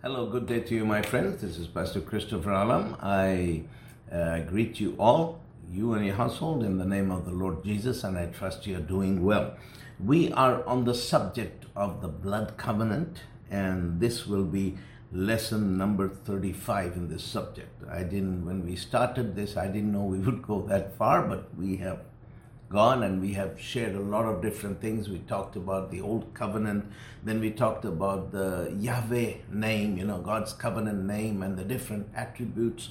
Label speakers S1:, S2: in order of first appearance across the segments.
S1: Hello, good day to you, my friends. This is Pastor Christopher Alam. I uh, greet you all, you and your household, in the name of the Lord Jesus, and I trust you are doing well. We are on the subject of the blood covenant, and this will be lesson number 35 in this subject. I didn't, when we started this, I didn't know we would go that far, but we have gone and we have shared a lot of different things. We talked about the old covenant, then we talked about the Yahweh name, you know, God's covenant name and the different attributes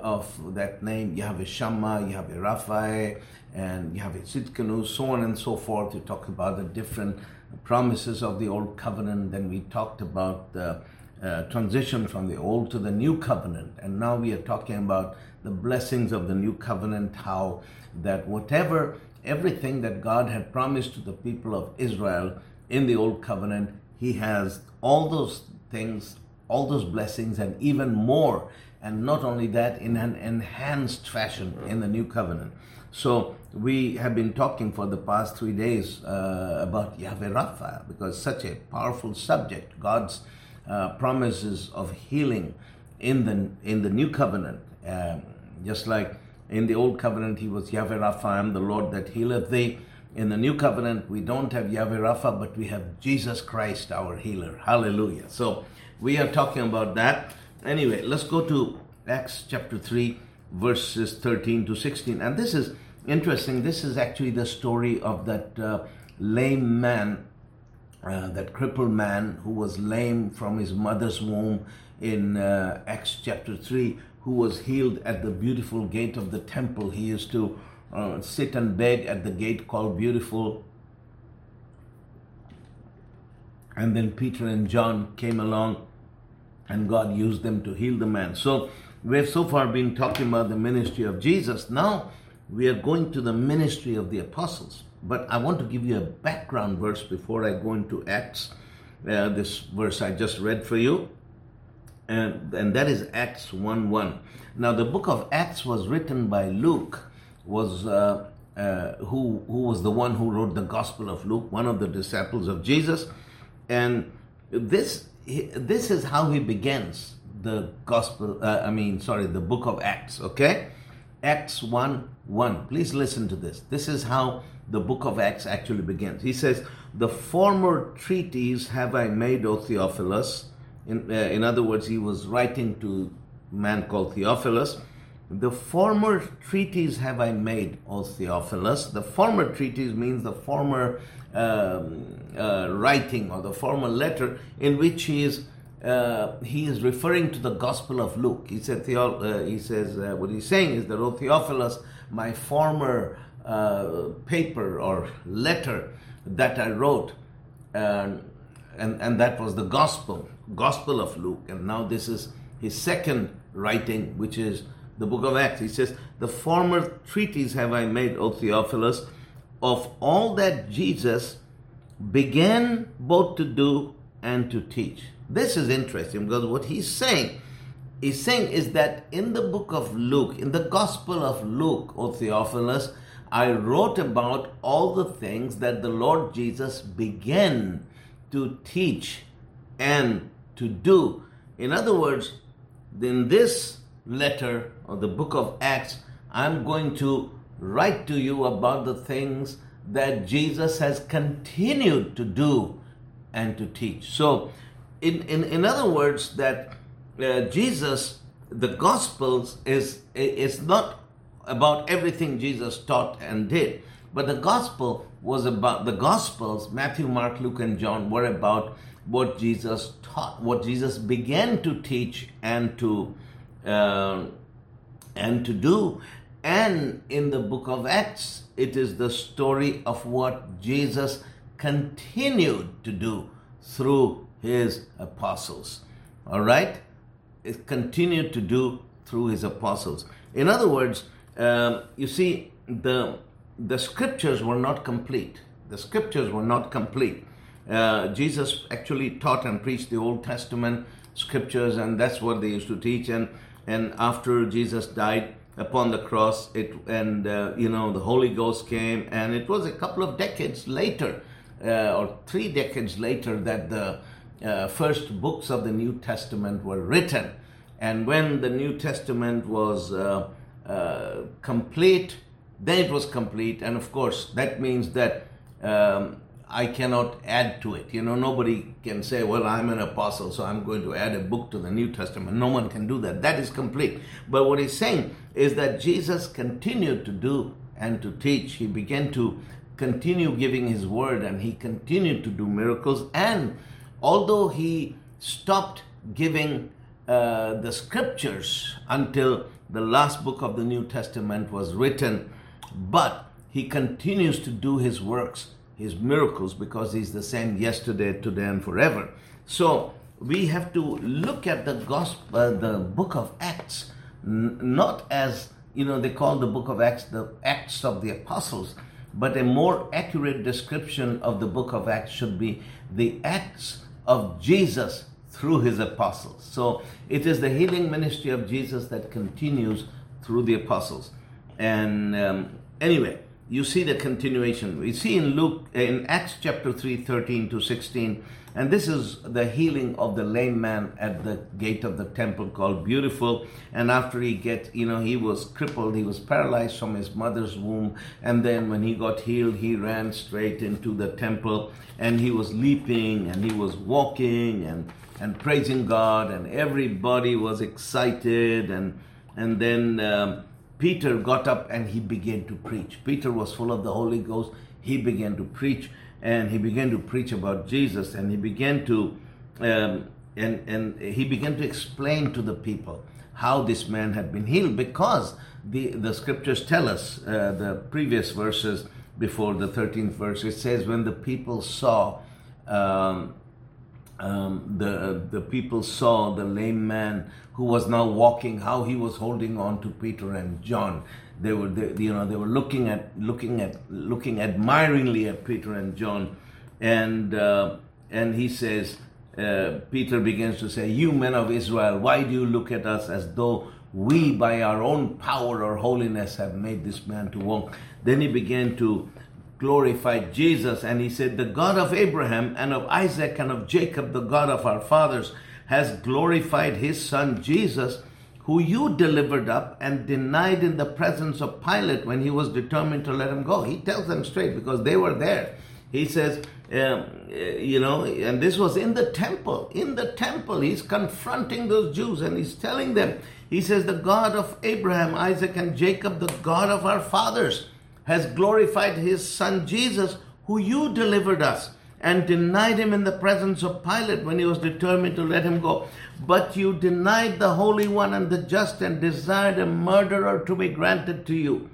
S1: of that name, Yahweh Shammah, Yahweh Rapha, and Yahweh Tsidkenu, so on and so forth. We talked about the different promises of the old covenant. Then we talked about the uh, transition from the old to the new covenant. And now we are talking about the blessings of the new covenant, how that whatever everything that God had promised to the people of Israel in the Old Covenant, He has all those things, all those blessings, and even more. And not only that, in an enhanced fashion in the New Covenant. So we have been talking for the past three days uh, about Yahweh Rapha because such a powerful subject. God's uh, promises of healing in the in the New Covenant, um, just like in the old covenant, he was Yahweh Rapha, the Lord that healeth thee. In the new covenant, we don't have Yahweh Rapha, but we have Jesus Christ, our healer. Hallelujah. So we are talking about that. Anyway, let's go to Acts chapter 3, verses 13 to 16. And this is interesting. This is actually the story of that uh, lame man, uh, that crippled man who was lame from his mother's womb in uh, Acts chapter 3 who was healed at the beautiful gate of the temple. He used to uh, sit and beg at the gate called Beautiful. And then Peter and John came along and God used them to heal the man. So we have so far been talking about the ministry of Jesus. Now we are going to the ministry of the apostles. But I want to give you a background verse before I go into Acts. Uh, this verse I just read for you and, and that is Acts 1 1. Now, the book of Acts was written by Luke, was uh, uh, who, who was the one who wrote the Gospel of Luke, one of the disciples of Jesus. And this, this is how he begins the Gospel, uh, I mean, sorry, the book of Acts, okay? Acts 1 1. Please listen to this. This is how the book of Acts actually begins. He says, The former treaties have I made, O Theophilus in, uh, in other words, he was writing to a man called Theophilus. The former treaties have I made, O Theophilus. The former treaties means the former um, uh, writing or the former letter in which he is uh, he is referring to the Gospel of Luke. He said, Theo, uh, he says, uh, what he's saying is that, O Theophilus, my former uh, paper or letter that I wrote, and, and that was the Gospel. Gospel of Luke, and now this is his second writing, which is the book of Acts. He says, The former treatise have I made, O Theophilus, of all that Jesus began both to do and to teach. This is interesting because what he's saying, he's saying is that in the book of Luke, in the Gospel of Luke, O Theophilus, I wrote about all the things that the Lord Jesus began to teach and to do. In other words, in this letter or the book of Acts, I'm going to write to you about the things that Jesus has continued to do and to teach. So, in, in, in other words, that uh, Jesus, the Gospels, is, is not about everything Jesus taught and did, but the Gospel was about the Gospels, Matthew, Mark, Luke, and John, were about what Jesus taught, what Jesus began to teach and to uh, and to do. And in the book of Acts, it is the story of what Jesus continued to do through his apostles. All right? It continued to do through his apostles. In other words, um, you see, the, the scriptures were not complete. The scriptures were not complete. Uh, Jesus actually taught and preached the Old Testament scriptures, and that's what they used to teach. And and after Jesus died upon the cross, it and uh, you know the Holy Ghost came, and it was a couple of decades later, uh, or three decades later, that the uh, first books of the New Testament were written. And when the New Testament was uh, uh, complete, then it was complete. And of course, that means that um, I cannot add to it. You know, nobody can say, well, I'm an apostle, so I'm going to add a book to the New Testament. No one can do that. That is complete. But what he's saying is that Jesus continued to do and to teach. He began to continue giving his word and he continued to do miracles. And although he stopped giving uh, the scriptures until the last book of the New Testament was written, but he continues to do his works his miracles because he's the same yesterday, today, and forever. So we have to look at the gospel, uh, the book of Acts, n- not as you know they call the book of Acts the Acts of the Apostles, but a more accurate description of the book of Acts should be the Acts of Jesus through his apostles. So it is the healing ministry of Jesus that continues through the apostles. And um, anyway, you see the continuation. We see in Luke, in Acts chapter 3, 13 to 16, and this is the healing of the lame man at the gate of the temple called Beautiful. And after he get, you know, he was crippled, he was paralyzed from his mother's womb. And then when he got healed, he ran straight into the temple and he was leaping and he was walking and, and praising God and everybody was excited. And, and then, um, Peter got up and he began to preach. Peter was full of the Holy Ghost. He began to preach and he began to preach about Jesus and he began to um, and and he began to explain to the people how this man had been healed because the the scriptures tell us uh, the previous verses before the 13th verse it says when the people saw um, um, the the people saw the lame man who was now walking, how he was holding on to Peter and John. They were, they, you know, they were looking at looking at looking admiringly at Peter and John, and uh, and he says, uh, Peter begins to say, "You men of Israel, why do you look at us as though we, by our own power or holiness, have made this man to walk?" Then he began to glorified Jesus. And he said, The God of Abraham and of Isaac and of Jacob, the God of our fathers, has glorified his son Jesus, who you delivered up and denied in the presence of Pilate when he was determined to let him go. He tells them straight because they were there. He says, um, you know, and this was in the temple. In the temple, he's confronting those Jews and he's telling them, he says, the God of Abraham, Isaac, and Jacob, the God of our fathers has glorified his son Jesus, who you delivered us, and denied him in the presence of Pilate when he was determined to let him go. But you denied the Holy One and the just, and desired a murderer to be granted to you,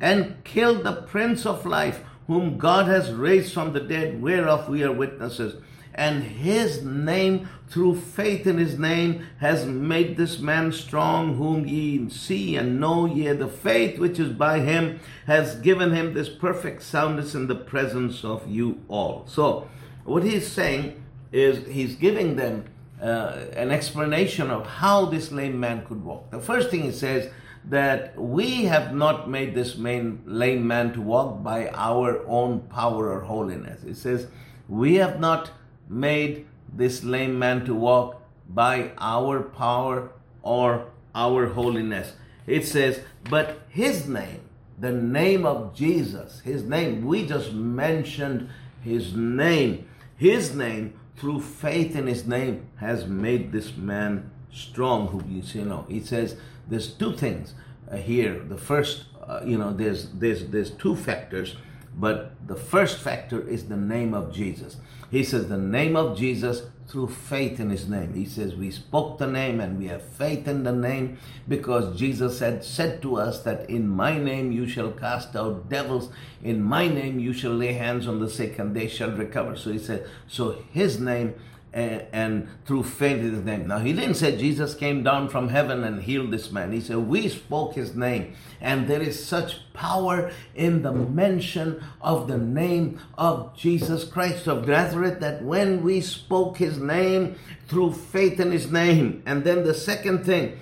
S1: and killed the Prince of Life, whom God has raised from the dead, whereof we are witnesses and his name through faith in his name has made this man strong whom ye see and know. Ye the faith which is by him has given him this perfect soundness in the presence of you all. So what he's saying is he's giving them uh, an explanation of how this lame man could walk. The first thing he says that we have not made this lame man to walk by our own power or holiness. It says, we have not made this lame man to walk by our power or our holiness. It says, but his name, the name of Jesus, his name, we just mentioned his name. His name, through faith in his name, has made this man strong. Who you know, he says there's two things uh, here. The first, uh, you know, there's there's there's two factors but the first factor is the name of Jesus. He says, the name of Jesus through faith in his name. He says, we spoke the name and we have faith in the name because Jesus had said to us that in my name you shall cast out devils. In my name you shall lay hands on the sick and they shall recover. So he said, so his name and, through faith in his name. Now, he didn't say Jesus came down from heaven and healed this man. He said, We spoke his name. And there is such power in the mention of the name of Jesus Christ of Nazareth that when we spoke his name through faith in his name, and then the second thing,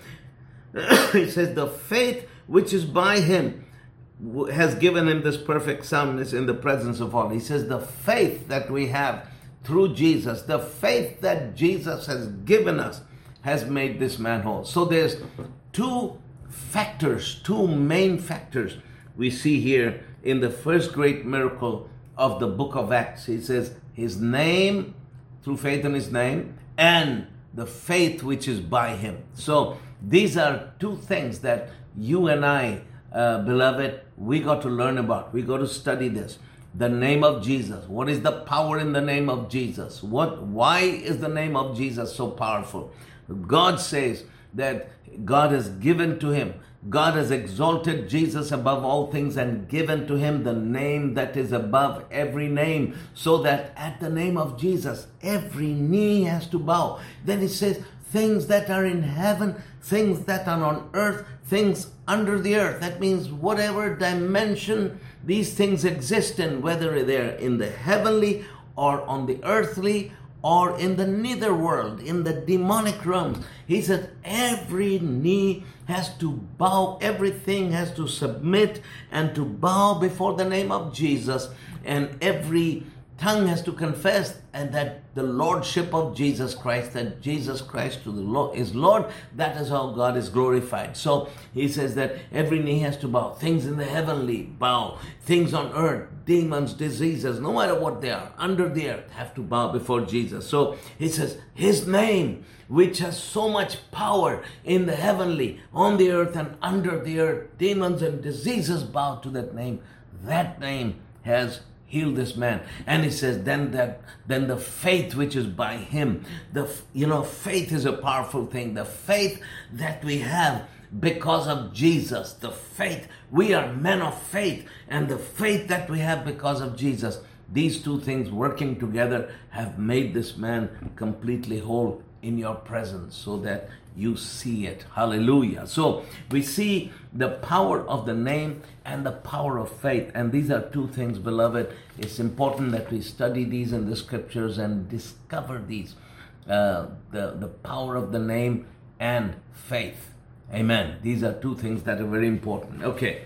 S1: he says, The faith which is by him has given him this perfect soundness in the presence of all. He says, The faith that we have through Jesus, the faith that Jesus has given us has made this man whole. So there's two factors, two main factors we see here in the first great miracle of the book of Acts. He says, His name, through faith in His name, and the faith which is by Him. So these are two things that you and I, uh, beloved, we got to learn about. We got to study this. The name of Jesus. What is the power in the name of Jesus? What? Why is the name of Jesus so powerful? God says that God has given to him. God has exalted Jesus above all things and given to him the name that is above every name, so that at the name of Jesus, every knee has to bow. Then he says, things that are in heaven, things that are on earth, things under the earth. That means whatever dimension these things exist in, whether they're in the heavenly or on the earthly or in the nether world, in the demonic realms. He said every knee has to bow, everything has to submit and to bow before the name of Jesus, and every tongue has to confess and that the lordship of Jesus Christ, that Jesus Christ to the Lord is Lord, that is how God is glorified. So he says that every knee has to bow. Things in the heavenly bow. Things on earth, demons, diseases, no matter what they are, under the earth, have to bow before Jesus. So he says, His name, which has so much power in the heavenly, on the earth, and under the earth, demons and diseases bow to that name. That name has heal this man. And he says then that then the faith which is by him the you know faith is a powerful thing. The faith that we have because of Jesus the faith we are men of faith. And the faith that we have because of Jesus these two things working together have made this man completely whole in your presence so that you see it. Hallelujah. So we see the power of the name and the power of faith. And these are two things, beloved. It's important that we study these in the scriptures and discover these uh, the, the power of the name and faith. Amen. These are two things that are very important. Okay.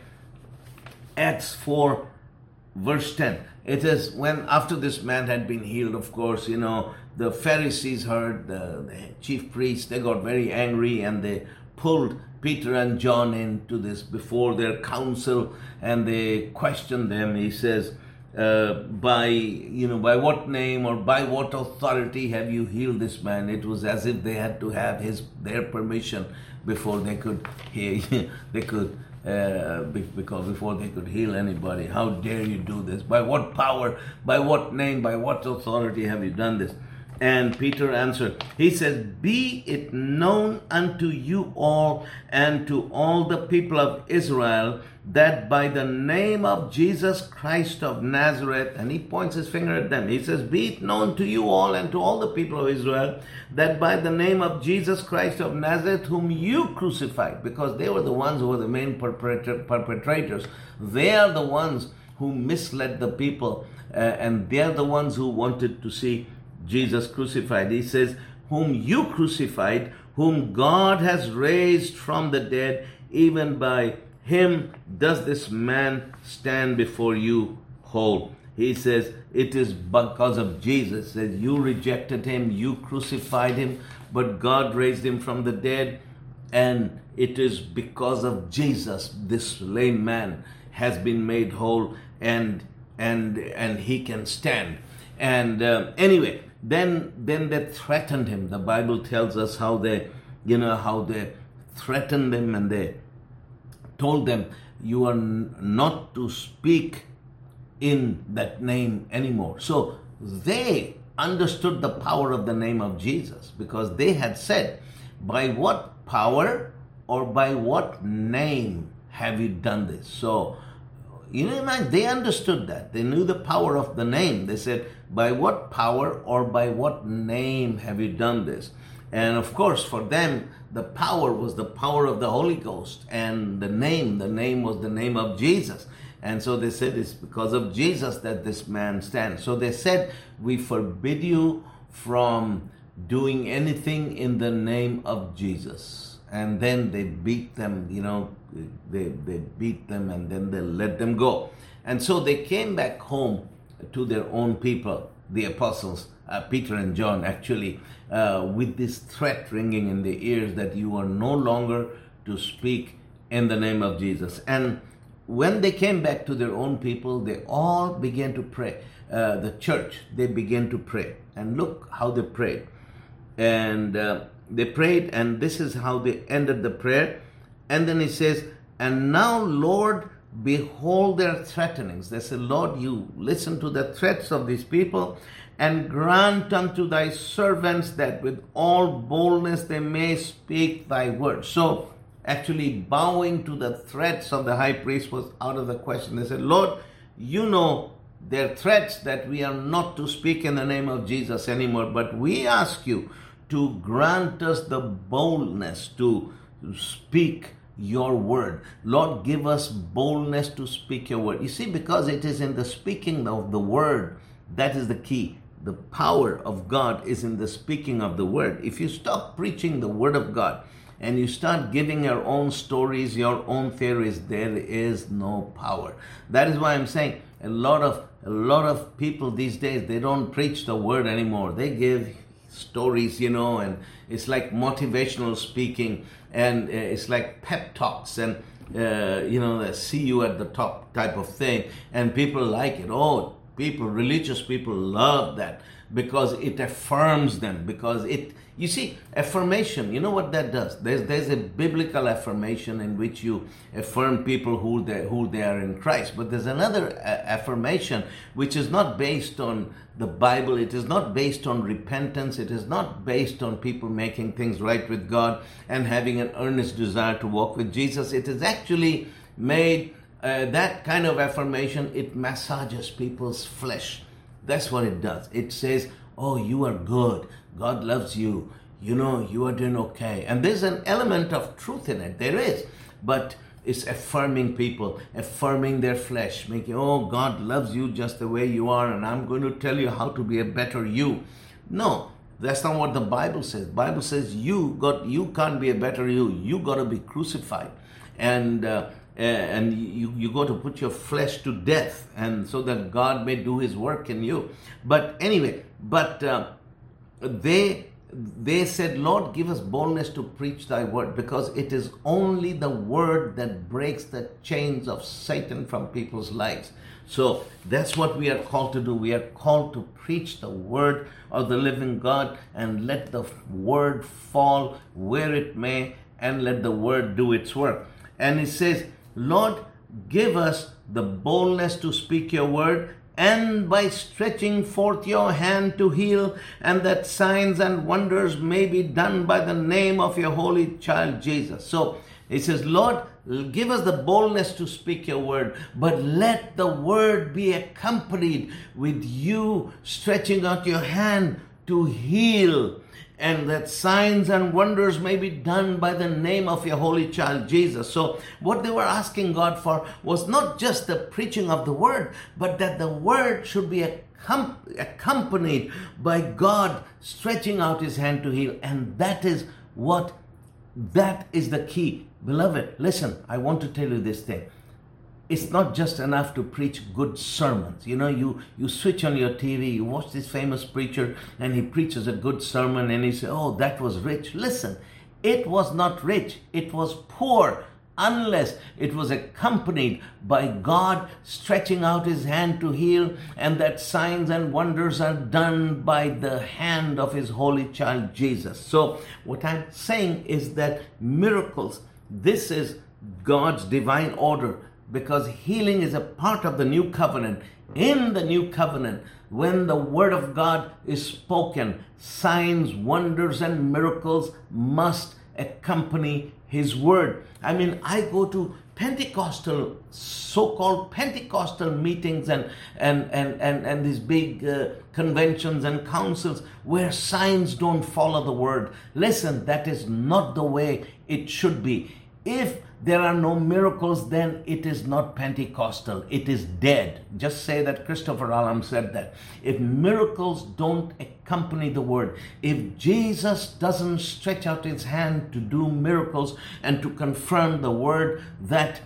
S1: Acts 4, verse 10. It is when, after this man had been healed, of course, you know, the Pharisees heard, the, the chief priests, they got very angry and they pulled Peter and John into this before their council and they questioned them. He says, uh, by you know by what name or by what authority have you healed this man it was as if they had to have his their permission before they could hear they could uh, because before they could heal anybody. How dare you do this? By what power by what name by what authority have you done this and Peter answered, He says, Be it known unto you all and to all the people of Israel that by the name of Jesus Christ of Nazareth, and he points his finger at them, he says, Be it known to you all and to all the people of Israel that by the name of Jesus Christ of Nazareth, whom you crucified, because they were the ones who were the main perpetrators, they are the ones who misled the people, uh, and they're the ones who wanted to see Jesus crucified. He says, Whom you crucified, whom God has raised from the dead, even by him does this man stand before you whole. He says, It is because of Jesus. that You rejected him, you crucified him, but God raised him from the dead. And it is because of Jesus this lame man has been made whole and and and he can stand. And uh, anyway, then then they threatened him. The bible tells us how they you know how they threatened him and they told them you are not to speak in that name anymore. So they understood the power of the name of jesus because they had said by what power or by what name have you done this? So you know, they understood that. They knew the power of the name. They said, By what power or by what name have you done this? And of course, for them, the power was the power of the Holy Ghost. And the name, the name was the name of Jesus. And so they said, It's because of Jesus that this man stands. So they said, We forbid you from doing anything in the name of Jesus and then they beat them, you know, they, they beat them and then they let them go. And so they came back home to their own people, the apostles, uh, Peter and John actually, uh, with this threat ringing in the ears that you are no longer to speak in the name of Jesus. And when they came back to their own people, they all began to pray. Uh, the church, they began to pray. And look how they prayed. And uh, they prayed, and this is how they ended the prayer. And then he says, And now, Lord, behold their threatenings. They said, Lord, you listen to the threats of these people and grant unto thy servants that with all boldness they may speak thy word. So, actually, bowing to the threats of the high priest was out of the question. They said, Lord, you know their threats that we are not to speak in the name of Jesus anymore, but we ask you to grant us the boldness to speak your word. Lord, give us boldness to speak your word. You see, because it is in the speaking of the word that is the key. The power of God is in the speaking of the word. If you stop preaching the word of God and you start giving your own stories, your own theories, there is no power. That is why I'm saying a lot of a lot of people these days they don't preach the word anymore. They give stories, you know, and it's like motivational speaking and uh, it's like pep talks and uh, you know, the see you at the top type of thing, and people like it. Oh, people, religious people love that because it affirms them, because it you see, affirmation, you know what that does? There's, there's a biblical affirmation in which you affirm people who they, who they are in Christ. But there's another a- affirmation which is not based on the Bible. It is not based on repentance. It is not based on people making things right with God and having an earnest desire to walk with Jesus. It is actually made, uh, that kind of affirmation, it massages people's flesh. That's what it does. It says, oh, you are good. God loves you. You know, you are doing okay. And there's an element of truth in it. There is. But it's affirming people, affirming their flesh, making, oh, God loves you just the way you are, and I'm going to tell you how to be a better you. No, that's not what the Bible says. Bible says you got you can't be a better you. You got to be crucified, and uh, and you you got to put your flesh to death, and so that God may do His work in you. But anyway, but. Uh, they they said, Lord, give us boldness to preach thy word because it is only the word that breaks the chains of Satan from people's lives. So that's what we are called to do. We are called to preach the word of the living God and let the word fall where it may and let the word do its work. And it says, Lord, give us the boldness to speak your word and by stretching forth your hand to heal, and that signs and wonders may be done by the name of your holy child Jesus. So he says, Lord, give us the boldness to speak your word, but let the word be accompanied with you stretching out your hand to heal and that signs and wonders may be done by the name of your holy child Jesus. So, what they were asking God for was not just the preaching of the word, but that the word should be accompanied by God stretching out his hand to heal. And that is what, that is the key. Beloved, listen, I want to tell you this thing it's not just enough to preach good sermons. You know, you, you switch on your TV, you watch this famous preacher, and he preaches a good sermon, and he says, Oh, that was rich. Listen, it was not rich, it was poor, unless it was accompanied by God stretching out his hand to heal, and that signs and wonders are done by the hand of his holy child Jesus. So, what I'm saying is that miracles, this is God's divine order because healing is a part of the new covenant. In the new covenant, when the word of God is spoken, signs, wonders, and miracles must accompany his word. I mean, I go to Pentecostal, so-called Pentecostal meetings and and and and, and these big uh, conventions and councils where signs don't follow the word. Listen, that is not the way it should be. If there are no miracles, then it is not Pentecostal. It is dead. Just say that Christopher Alam said that. If miracles don't accompany the word, if Jesus doesn't stretch out his hand to do miracles and to confirm the word that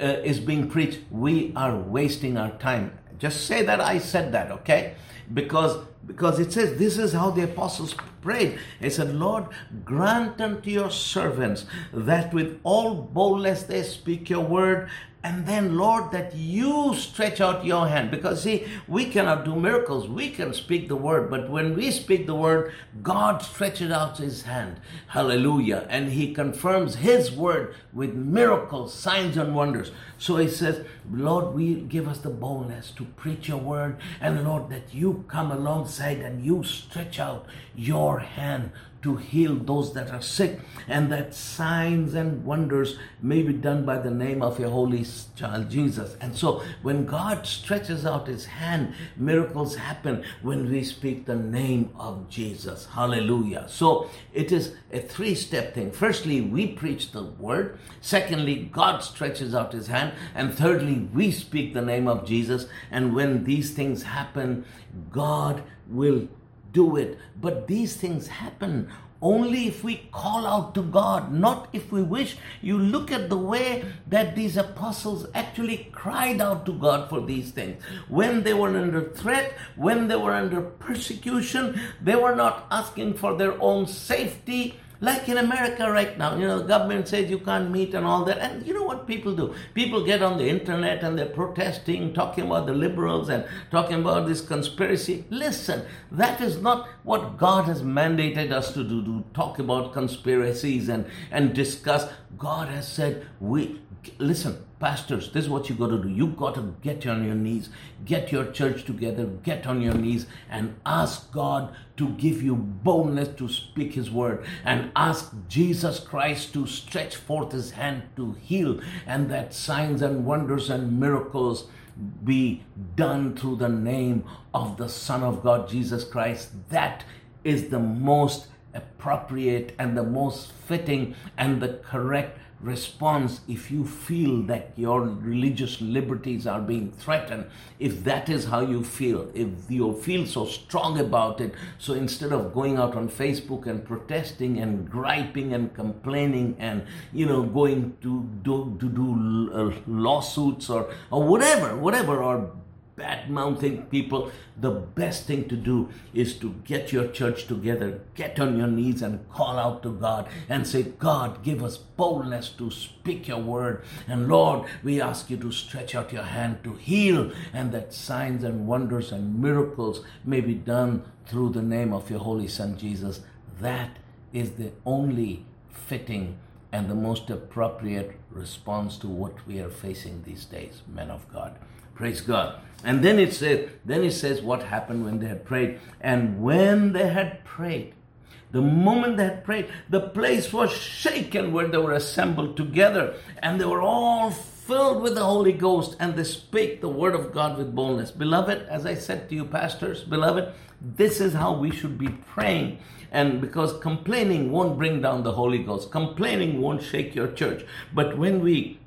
S1: uh, is being preached, we are wasting our time. Just say that I said that, okay? Because because it says this is how the apostles prayed. They said, Lord, grant unto your servants that with all boldness they speak your word and then, Lord, that you stretch out your hand. Because, see, we cannot do miracles. We can speak the word. But when we speak the word, God stretches out his hand. Hallelujah. And he confirms his word with miracles, signs, and wonders. So he says, Lord, we give us the boldness to preach your word. And Lord, that you come alongside and you stretch out your hand to heal those that are sick, and that signs and wonders may be done by the name of your holy child Jesus. And so, when God stretches out his hand, miracles happen when we speak the name of Jesus. Hallelujah. So, it is a three step thing. Firstly, we preach the word. Secondly, God stretches out his hand. And thirdly, we speak the name of Jesus. And when these things happen, God will do it. But these things happen only if we call out to God, not if we wish. You look at the way that these apostles actually cried out to God for these things. When they were under threat, when they were under persecution, they were not asking for their own safety like in America right now, you know, the government says you can't meet and all that. And you know what people do? People get on the internet and they're protesting, talking about the liberals and talking about this conspiracy. Listen, that is not what God has mandated us to do, to talk about conspiracies and, and discuss. God has said, we listen, pastors, this is what you got to do. You got to get on your knees, get your church together, get on your knees, and ask God to give you boldness to speak His word, and ask Jesus Christ to stretch forth His hand to heal, and that signs and wonders and miracles be done through the name of the Son of God, Jesus Christ. That is the most appropriate and the most fitting and the correct response if you feel that your religious liberties are being threatened if that is how you feel if you feel so strong about it. So instead of going out on facebook and protesting and griping and complaining and you know going to do to do uh, lawsuits or or whatever whatever or bad mouthing people, the best thing to do is to get your church together, get on your knees and call out to God and say, God, give us boldness to speak your word. And Lord, we ask you to stretch out your hand to heal and that signs and wonders and miracles may be done through the name of your Holy Son Jesus. That is the only fitting and the most appropriate response to what we are facing these days, men of God. Praise God. And then it says, then it says what happened when they had prayed. And when they had prayed, the moment they had prayed, the place was shaken where they were assembled together, and they were all filled with the Holy Ghost, and they spake the word of God with boldness. Beloved, as I said to you, pastors, beloved, this is how we should be praying. And because complaining won't bring down the Holy Ghost, complaining won't shake your church. But when we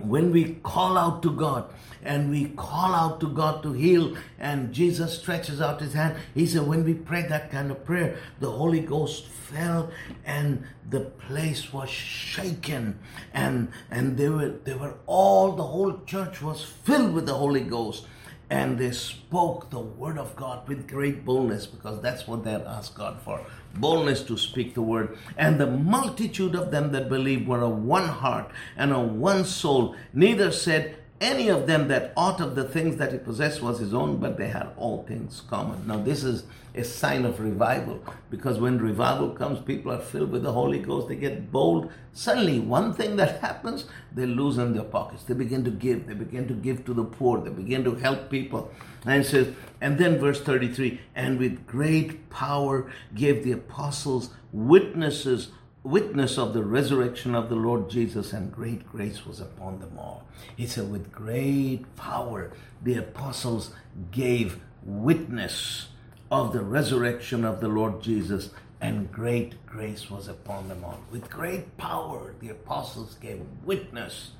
S1: when we call out to God and we call out to God to heal, and Jesus stretches out his hand, he said, when we pray that kind of prayer, the Holy Ghost fell and the place was shaken, and and they were they were all the whole church was filled with the Holy Ghost. And they spoke the word of God with great boldness because that's what they had asked God for boldness to speak the word. And the multitude of them that believed were of one heart and of one soul. Neither said any of them that aught of the things that he possessed was his own, but they had all things common. Now, this is a sign of revival because when revival comes, people are filled with the Holy Ghost, they get bold. Suddenly, one thing that happens, they loosen their pockets. They begin to give, they begin to give to the poor, they begin to help people. And says, and then verse 33 and with great power gave the apostles witnesses witness of the resurrection of the Lord Jesus, and great grace was upon them all. He said, with great power, the apostles gave witness of the resurrection of the Lord Jesus, and great grace was upon them all. With great power, the apostles gave witness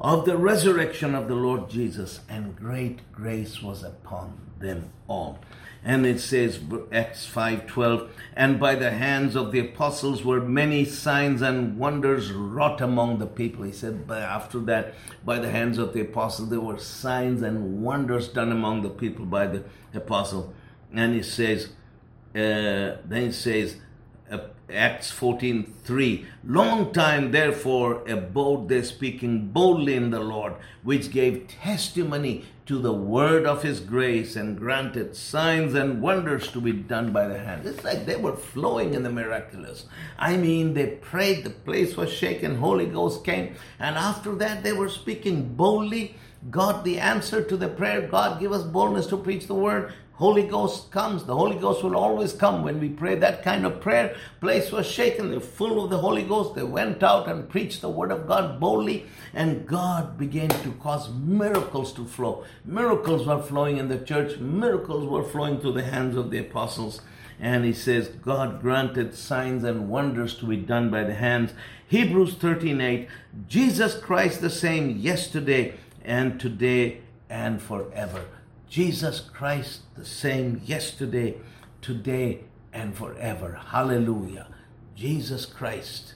S1: of the resurrection of the Lord Jesus, and great grace was upon them all. And it says, Acts 5:12, and by the hands of the apostles were many signs and wonders wrought among the people. He said, but after that, by the hands of the apostles, there were signs and wonders done among the people by the apostle. And he says, uh, then he says, uh, Acts 14:3 Long time therefore abode they speaking boldly in the Lord which gave testimony to the word of his grace and granted signs and wonders to be done by the hand it's like they were flowing in the miraculous i mean they prayed the place was shaken holy ghost came and after that they were speaking boldly God the answer to the prayer. God give us boldness to preach the word. Holy Ghost comes. The Holy Ghost will always come when we pray that kind of prayer. Place was shaken. They're full of the Holy Ghost. They went out and preached the word of God boldly, and God began to cause miracles to flow. Miracles were flowing in the church. Miracles were flowing through the hands of the apostles. And he says, God granted signs and wonders to be done by the hands. Hebrews 13:8, Jesus Christ the same yesterday and today and forever. Jesus Christ, the same yesterday, today, and forever. Hallelujah. Jesus Christ.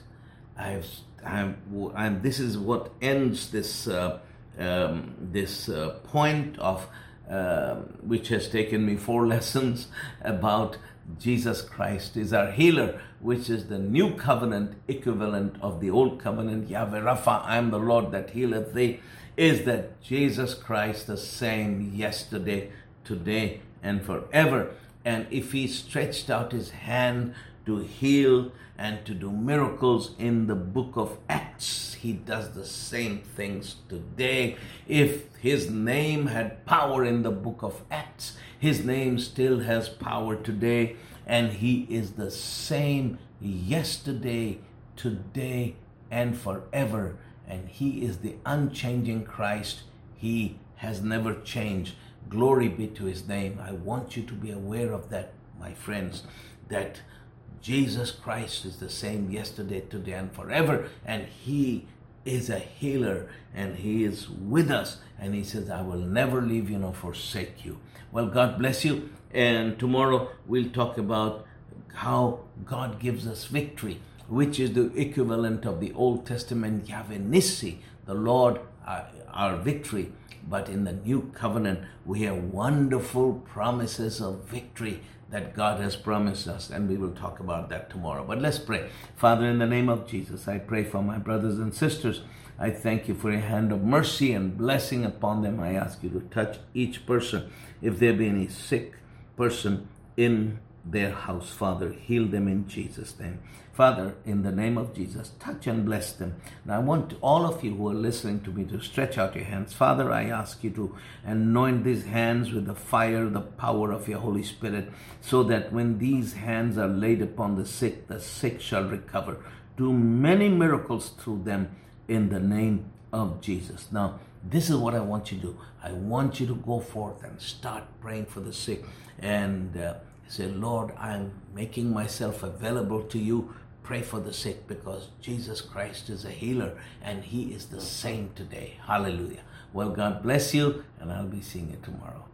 S1: I've, I'm, and this is what ends this uh, um, this uh, point of uh, which has taken me four lessons about Jesus Christ is our healer, which is the new covenant equivalent of the old covenant. Yahweh Rapha, I am the Lord that healeth thee is that Jesus Christ the same yesterday, today, and forever. And if he stretched out his hand to heal and to do miracles in the book of Acts, he does the same things today. If his name had power in the book of Acts, his name still has power today, and he is the same yesterday, today, and forever and He is the unchanging Christ. He has never changed. Glory be to His name. I want you to be aware of that, my friends, that Jesus Christ is the same yesterday, today, and forever, and He is a healer and He is with us. And He says, I will never leave you nor forsake you. Well, God bless you. And tomorrow we'll talk about how God gives us victory which is the equivalent of the Old Testament Yahweh Nissi, the Lord our, our victory. But in the new covenant, we have wonderful promises of victory that God has promised us, and we will talk about that tomorrow. But let's pray. Father, in the name of Jesus, I pray for my brothers and sisters. I thank you for a hand of mercy and blessing upon them. I ask you to touch each person. If there be any sick person in their house, Father. Heal them in Jesus' name. Father, in the name of Jesus, touch and bless them. And I want all of you who are listening to me to stretch out your hands. Father, I ask you to anoint these hands with the fire, the power of your Holy Spirit, so that when these hands are laid upon the sick, the sick shall recover. Do many miracles through them in the name of Jesus. Now, this is what I want you to do. I want you to go forth and start praying for the sick and uh, Say, Lord, I'm making myself available to you. Pray for the sick because Jesus Christ is a healer and He is the same today. Hallelujah. Well, God bless you, and I'll be seeing you tomorrow.